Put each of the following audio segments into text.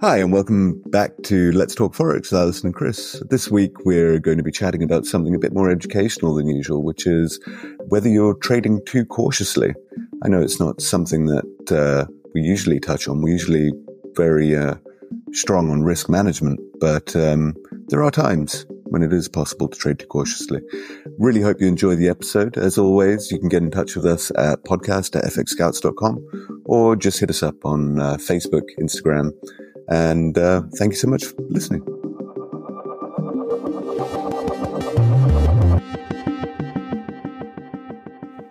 Hi, and welcome back to Let's Talk Forex, Alison and Chris. This week, we're going to be chatting about something a bit more educational than usual, which is whether you're trading too cautiously. I know it's not something that uh, we usually touch on. We're usually very uh, strong on risk management, but um, there are times when it is possible to trade too cautiously. Really hope you enjoy the episode. As always, you can get in touch with us at podcast at fxscouts.com or just hit us up on uh, Facebook, Instagram, and uh, thank you so much for listening.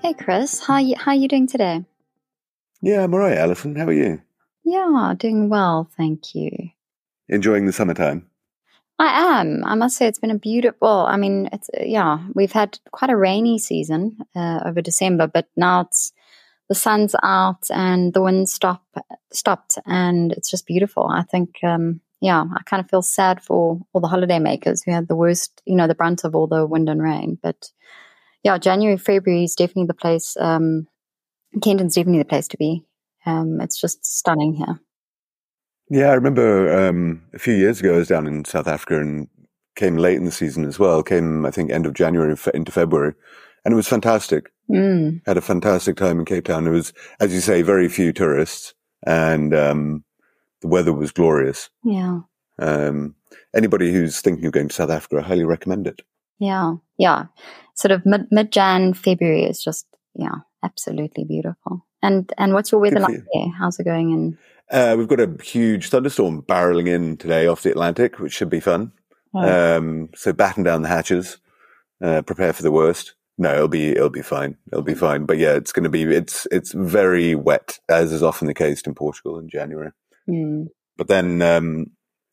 Hey Chris, how you how you doing today? Yeah, I'm all right, Alison. How are you? Yeah, doing well, thank you. Enjoying the summertime? I am. I must say it's been a beautiful. I mean, it's yeah, we've had quite a rainy season uh, over December, but now it's the sun's out and the wind stop stopped and it's just beautiful. I think um, yeah, I kind of feel sad for all the holiday makers who had the worst, you know, the brunt of all the wind and rain. But yeah, January, February is definitely the place. Um, Kenton's definitely the place to be. Um, it's just stunning here. Yeah, I remember um, a few years ago I was down in South Africa and came late in the season as well. Came I think end of January into February, and it was fantastic. Mm. Had a fantastic time in Cape Town. It was, as you say, very few tourists, and um, the weather was glorious. Yeah. Um, anybody who's thinking of going to South Africa, I highly recommend it. Yeah, yeah. Sort of mid mid Jan February is just yeah, absolutely beautiful. And and what's your weather like there? How's it going? In uh, we've got a huge thunderstorm barreling in today off the Atlantic, which should be fun. Oh. Um, so batten down the hatches, uh, prepare for the worst. No, it'll be it'll be fine. It'll be fine. But yeah, it's going to be it's it's very wet, as is often the case in Portugal in January. Mm. But then um,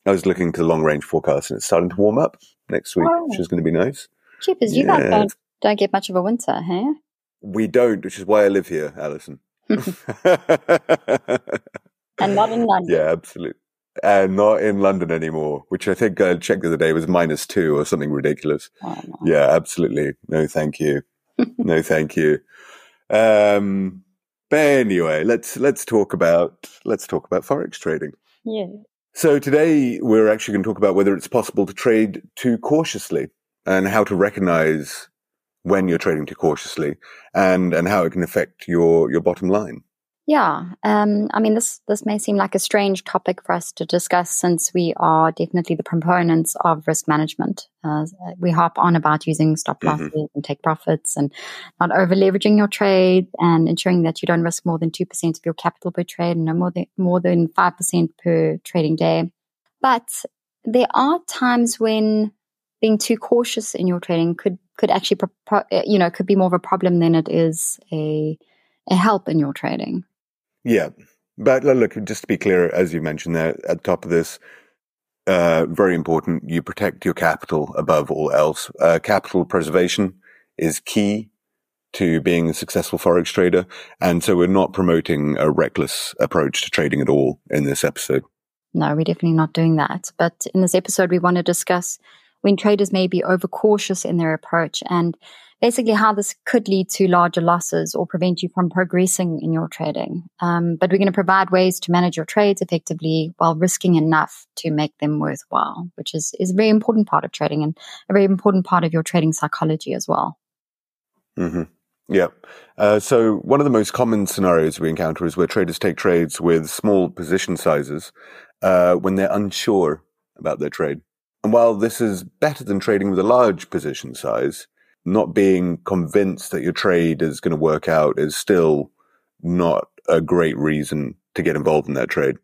I was looking to the long range forecast, and it's starting to warm up next week, oh. which is going to be nice. Cheapers, you guys don't, don't get much of a winter, hey? We don't, which is why I live here, Alison. and not in London. Yeah, absolutely and not in London anymore, which I think I checked the other day was minus two or something ridiculous. Oh, no. Yeah, absolutely. No, thank you. no, thank you. Um, but anyway, let's let's talk about let's talk about forex trading. Yeah. So today we're actually going to talk about whether it's possible to trade too cautiously and how to recognize when you're trading too cautiously and and how it can affect your your bottom line. Yeah, um, I mean, this this may seem like a strange topic for us to discuss since we are definitely the proponents of risk management. Uh, we harp on about using stop mm-hmm. losses mm-hmm. and take profits and not over leveraging your trade and ensuring that you don't risk more than two percent of your capital per trade and no more than more than five percent per trading day. But there are times when being too cautious in your trading could could actually you know could be more of a problem than it is a a help in your trading. Yeah. But look, just to be clear, as you mentioned there at the top of this, uh, very important, you protect your capital above all else. Uh, capital preservation is key to being a successful forex trader. And so we're not promoting a reckless approach to trading at all in this episode. No, we're definitely not doing that. But in this episode, we want to discuss when traders may be overcautious in their approach and basically how this could lead to larger losses or prevent you from progressing in your trading. Um, but we're going to provide ways to manage your trades effectively while risking enough to make them worthwhile, which is, is a very important part of trading and a very important part of your trading psychology as well. Mm-hmm. Yeah. Uh, so one of the most common scenarios we encounter is where traders take trades with small position sizes uh, when they're unsure about their trade. And while this is better than trading with a large position size, not being convinced that your trade is going to work out is still not a great reason to get involved in that trade.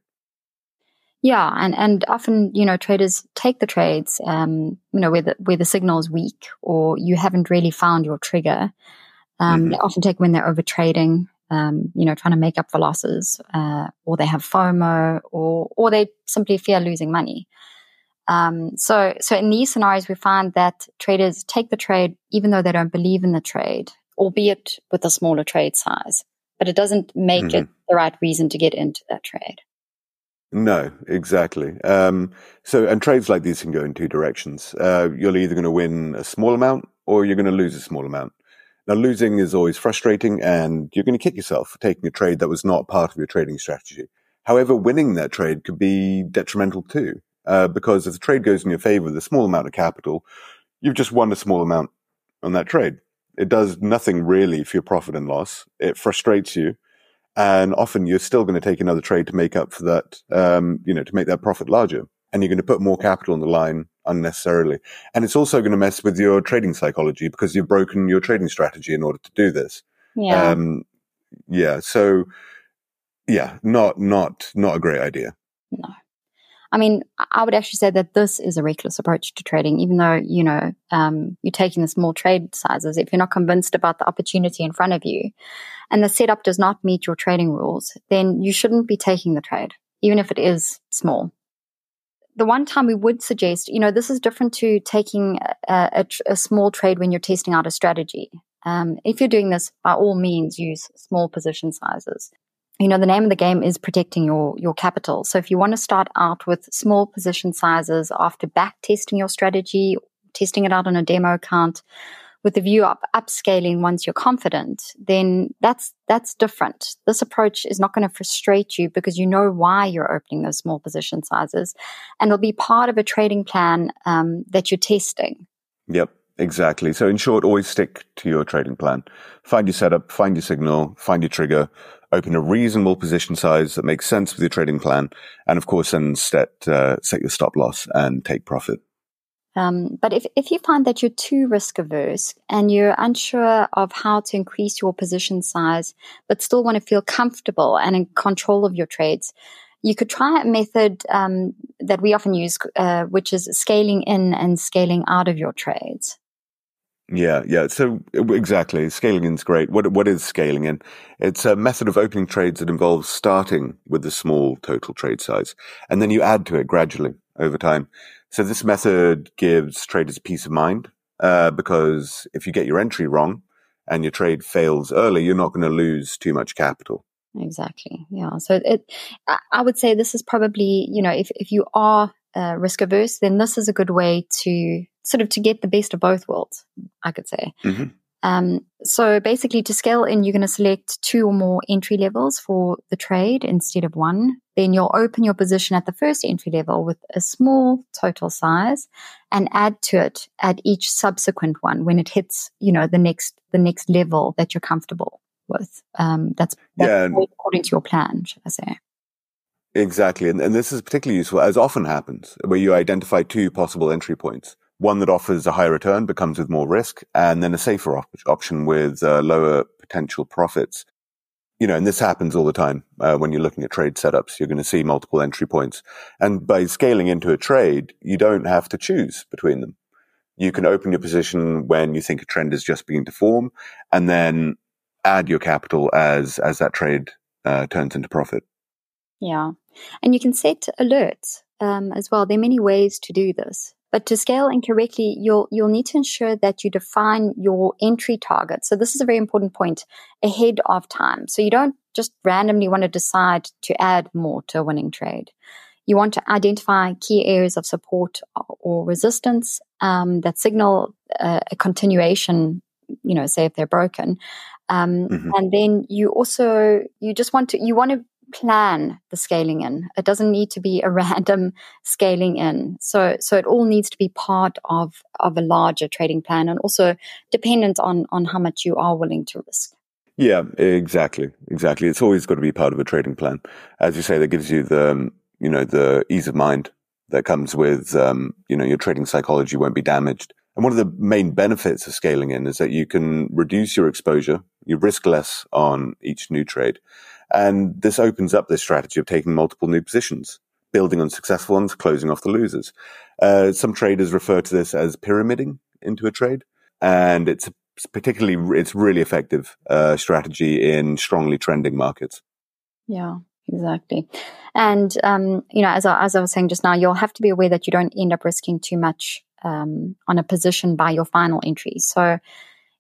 Yeah, and, and often you know traders take the trades, um, you know where the where the signal is weak or you haven't really found your trigger. Um, mm-hmm. They often take when they're over trading, um, you know, trying to make up for losses, uh, or they have FOMO, or or they simply fear losing money. Um, so, so in these scenarios, we find that traders take the trade even though they don't believe in the trade, albeit with a smaller trade size. But it doesn't make mm-hmm. it the right reason to get into that trade. No, exactly. Um, so, and trades like these can go in two directions. Uh, you're either going to win a small amount or you're going to lose a small amount. Now, losing is always frustrating and you're going to kick yourself for taking a trade that was not part of your trading strategy. However, winning that trade could be detrimental too, uh, because if the trade goes in your favor with a small amount of capital, you've just won a small amount on that trade. It does nothing really for your profit and loss. It frustrates you. And often you're still going to take another trade to make up for that, um, you know, to make that profit larger. And you're going to put more capital on the line unnecessarily. And it's also going to mess with your trading psychology because you've broken your trading strategy in order to do this. Yeah. Um, yeah. So, yeah, not, not, not a great idea. I mean, I would actually say that this is a reckless approach to trading, even though, you know, um, you're taking the small trade sizes. If you're not convinced about the opportunity in front of you and the setup does not meet your trading rules, then you shouldn't be taking the trade, even if it is small. The one time we would suggest, you know, this is different to taking a, a, a small trade when you're testing out a strategy. Um, if you're doing this, by all means, use small position sizes you know the name of the game is protecting your your capital so if you want to start out with small position sizes after back testing your strategy testing it out on a demo account with the view of upscaling once you're confident then that's that's different this approach is not going to frustrate you because you know why you're opening those small position sizes and it'll be part of a trading plan um, that you're testing yep Exactly. So in short, always stick to your trading plan. Find your setup, find your signal, find your trigger, open a reasonable position size that makes sense with your trading plan, and of course, then set uh, set your stop loss and take profit. Um, but if, if you find that you're too risk averse and you're unsure of how to increase your position size, but still want to feel comfortable and in control of your trades, you could try a method um, that we often use, uh, which is scaling in and scaling out of your trades. Yeah, yeah. So exactly, scaling in is great. What what is scaling in? It's a method of opening trades that involves starting with a small total trade size, and then you add to it gradually over time. So this method gives traders peace of mind uh, because if you get your entry wrong and your trade fails early, you're not going to lose too much capital. Exactly. Yeah. So it, I would say this is probably you know if if you are uh, risk averse, then this is a good way to sort of to get the best of both worlds, I could say. Mm-hmm. Um, so basically, to scale in, you're going to select two or more entry levels for the trade instead of one. Then you'll open your position at the first entry level with a small total size, and add to it at each subsequent one when it hits, you know, the next the next level that you're comfortable with. Um, that's, that's yeah, according to your plan, should I say? Exactly. And, and this is particularly useful, as often happens, where you identify two possible entry points. One that offers a higher return but comes with more risk, and then a safer op- option with uh, lower potential profits. You know, and this happens all the time uh, when you're looking at trade setups. You're going to see multiple entry points. And by scaling into a trade, you don't have to choose between them. You can open your position when you think a trend is just beginning to form and then add your capital as, as that trade uh, turns into profit. Yeah. And you can set alerts um, as well. There are many ways to do this. But to scale incorrectly, you'll you'll need to ensure that you define your entry target. So this is a very important point ahead of time. So you don't just randomly want to decide to add more to a winning trade. You want to identify key areas of support or resistance um, that signal uh, a continuation. You know, say if they're broken, um, mm-hmm. and then you also you just want to you want to plan the scaling in. It doesn't need to be a random scaling in. So so it all needs to be part of of a larger trading plan and also dependent on on how much you are willing to risk. Yeah, exactly. Exactly. It's always got to be part of a trading plan. As you say, that gives you the um, you know the ease of mind that comes with um, you know your trading psychology won't be damaged. And one of the main benefits of scaling in is that you can reduce your exposure, you risk less on each new trade, and this opens up this strategy of taking multiple new positions, building on successful ones, closing off the losers. Uh, some traders refer to this as pyramiding into a trade, and it's particularly it's really effective uh, strategy in strongly trending markets. Yeah, exactly. And um, you know, as I, as I was saying just now, you'll have to be aware that you don't end up risking too much um, on a position by your final entry. So,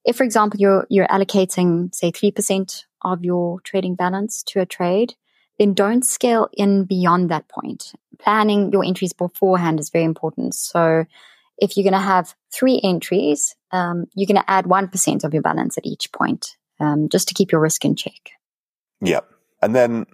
if, for example, you're you're allocating say three percent of your trading balance to a trade, then don't scale in beyond that point. Planning your entries beforehand is very important. So if you're going to have three entries, um, you're going to add 1% of your balance at each point, um, just to keep your risk in check. Yeah. And then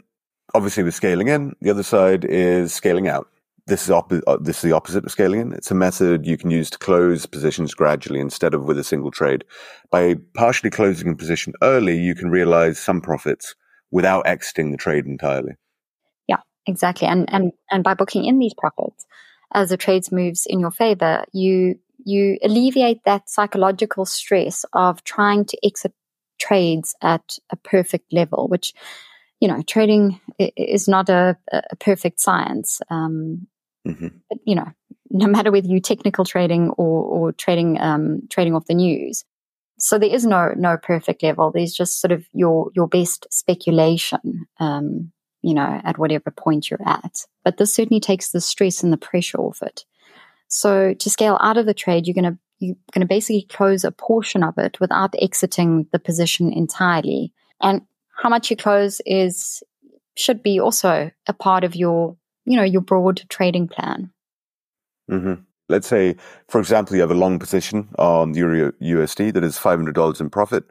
obviously with scaling in, the other side is scaling out. This is, op- uh, this is the opposite of scaling in. It's a method you can use to close positions gradually instead of with a single trade. By partially closing a position early, you can realize some profits without exiting the trade entirely. Yeah, exactly. And and and by booking in these profits as the trades moves in your favor, you you alleviate that psychological stress of trying to exit trades at a perfect level, which you know, trading is not a, a perfect science. Um, Mm-hmm. But, you know, no matter whether you technical trading or, or trading um, trading off the news. So there is no no perfect level. There's just sort of your your best speculation, um, you know, at whatever point you're at. But this certainly takes the stress and the pressure off it. So to scale out of the trade, you're going to you're going to basically close a portion of it without exiting the position entirely. And how much you close is should be also a part of your you know, your broad trading plan. Mm-hmm. Let's say, for example, you have a long position on Euro USD that is $500 in profit,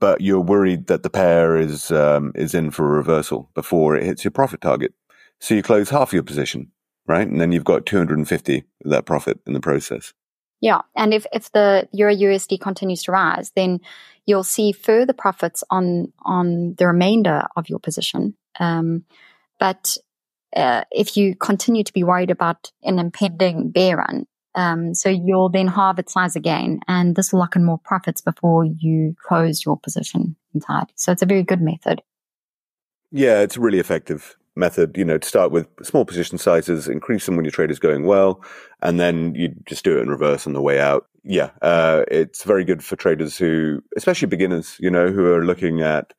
but you're worried that the pair is, um, is in for a reversal before it hits your profit target. So you close half your position, right? And then you've got 250 of that profit in the process. Yeah. And if, if the Euro USD continues to rise, then you'll see further profits on, on the remainder of your position. Um, but uh, if you continue to be worried about an impending bear run. Um, so you'll then halve its size again, and this will lock in more profits before you close your position entirely. So it's a very good method. Yeah, it's a really effective method. You know, to start with small position sizes, increase them when your trade is going well, and then you just do it in reverse on the way out. Yeah, uh, it's very good for traders who, especially beginners, you know, who are looking at,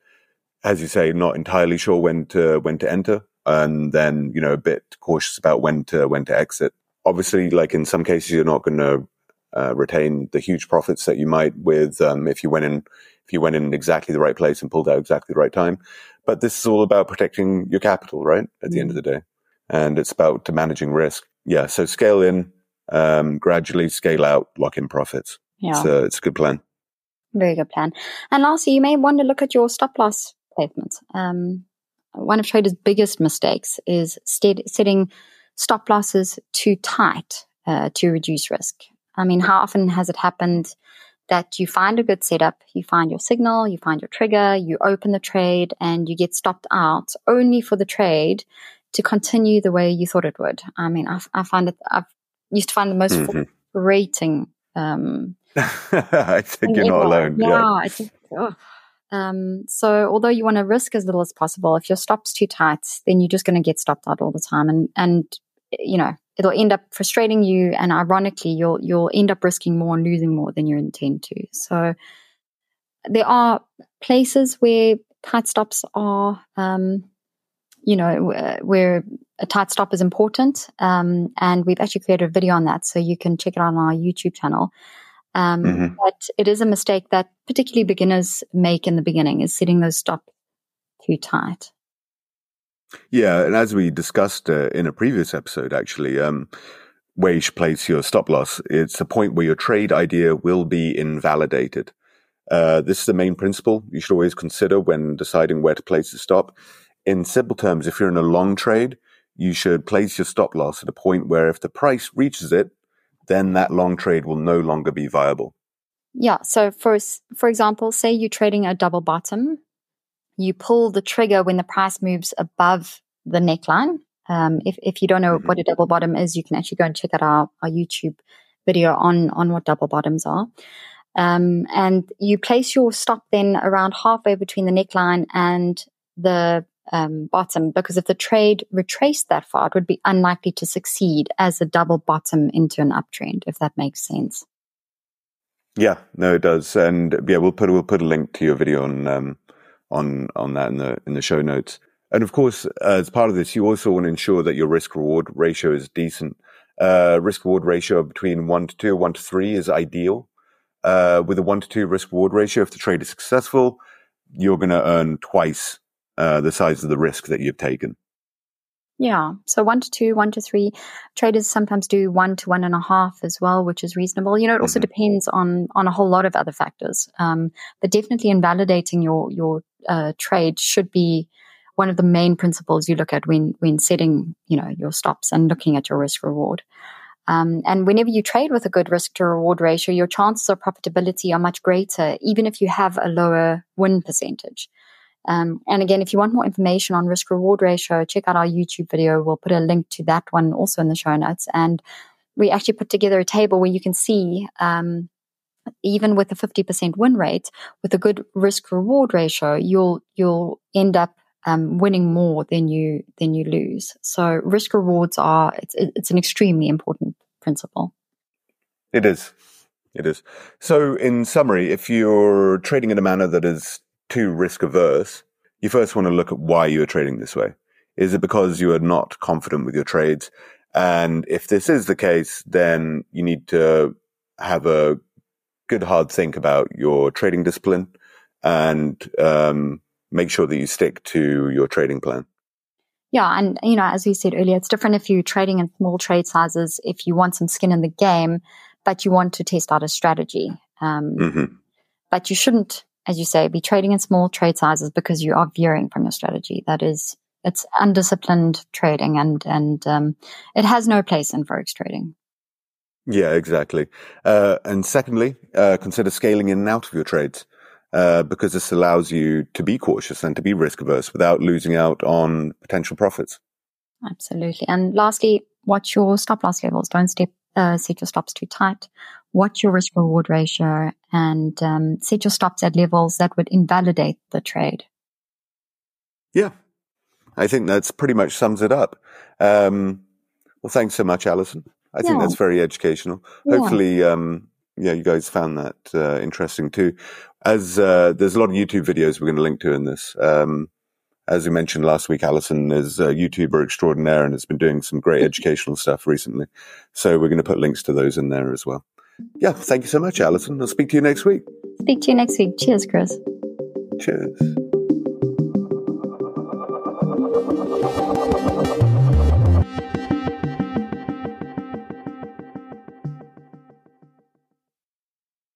as you say, not entirely sure when to when to enter and then you know a bit cautious about when to when to exit. Obviously, like in some cases, you're not going to uh, retain the huge profits that you might with um, if you went in if you went in exactly the right place and pulled out exactly the right time. But this is all about protecting your capital, right? At the end of the day, and it's about managing risk. Yeah, so scale in, um, gradually scale out, lock in profits. Yeah, so it's a good plan. Very good plan. And lastly, you may want to look at your stop loss placements. Um, one of traders' biggest mistakes is setting stop losses too tight uh, to reduce risk. I mean, how often has it happened that you find a good setup, you find your signal, you find your trigger, you open the trade, and you get stopped out only for the trade to continue the way you thought it would? I mean, I, I find it, I've used to find the most mm-hmm. frustrating. Um, I think you're not alone. Yeah, yeah. Just, oh, um, so although you want to risk as little as possible, if your stop's too tight, then you're just going to get stopped out all the time, and and you know it'll end up frustrating you, and ironically, you'll you'll end up risking more and losing more than you intend to. So there are places where tight stops are, um, you know, where a tight stop is important, um, and we've actually created a video on that, so you can check it out on our YouTube channel. Um, mm-hmm. But it is a mistake that particularly beginners make in the beginning is setting those stops too tight. Yeah, and as we discussed uh, in a previous episode, actually, um, where you should place your stop loss, it's a point where your trade idea will be invalidated. Uh, this is the main principle you should always consider when deciding where to place the stop. In simple terms, if you're in a long trade, you should place your stop loss at a point where if the price reaches it, then that long trade will no longer be viable. Yeah. So for for example, say you're trading a double bottom, you pull the trigger when the price moves above the neckline. Um, if if you don't know mm-hmm. what a double bottom is, you can actually go and check out our, our YouTube video on on what double bottoms are. Um, and you place your stop then around halfway between the neckline and the um, bottom because if the trade retraced that far, it would be unlikely to succeed as a double bottom into an uptrend, if that makes sense. Yeah, no, it does, and yeah, we'll put we'll put a link to your video on um, on on that in the in the show notes. And of course, as part of this, you also want to ensure that your risk reward ratio is decent. Uh, risk reward ratio between one to two, one to three is ideal. Uh, with a one to two risk reward ratio, if the trade is successful, you're going to earn twice uh, the size of the risk that you've taken. Yeah. So one to two, one to three. Traders sometimes do one to one and a half as well, which is reasonable. You know, it also mm-hmm. depends on on a whole lot of other factors. Um, but definitely invalidating your your uh, trade should be one of the main principles you look at when when setting you know your stops and looking at your risk reward. Um, and whenever you trade with a good risk to reward ratio, your chances of profitability are much greater, even if you have a lower win percentage. Um, and again, if you want more information on risk reward ratio, check out our YouTube video. We'll put a link to that one also in the show notes. And we actually put together a table where you can see, um, even with a 50% win rate, with a good risk reward ratio, you'll, you'll end up um, winning more than you, than you lose. So risk rewards are, it's, it's an extremely important principle. It is. It is. So in summary, if you're trading in a manner that is too risk averse, you first want to look at why you are trading this way. Is it because you are not confident with your trades? And if this is the case, then you need to have a good hard think about your trading discipline and um, make sure that you stick to your trading plan. Yeah, and you know, as we said earlier, it's different if you're trading in small trade sizes. If you want some skin in the game, but you want to test out a strategy, um, mm-hmm. but you shouldn't as you say, be trading in small trade sizes because you are veering from your strategy. That is, it's undisciplined trading and, and, um, it has no place in Forex trading. Yeah, exactly. Uh, and secondly, uh, consider scaling in and out of your trades. Uh, because this allows you to be cautious and to be risk averse without losing out on potential profits. Absolutely. And lastly, watch your stop loss levels. Don't step, uh, set your stops too tight what's your risk reward ratio and um, set your stops at levels that would invalidate the trade. Yeah, I think that's pretty much sums it up. Um, well, thanks so much, Alison. I yeah. think that's very educational. Yeah. Hopefully, um, yeah, you guys found that uh, interesting too. As uh, there's a lot of YouTube videos we're going to link to in this. Um, as we mentioned last week, Alison is a YouTuber extraordinaire and has been doing some great educational stuff recently. So we're going to put links to those in there as well. Yeah, thank you so much, Alison. I'll speak to you next week. Speak to you next week. Cheers, Chris. Cheers.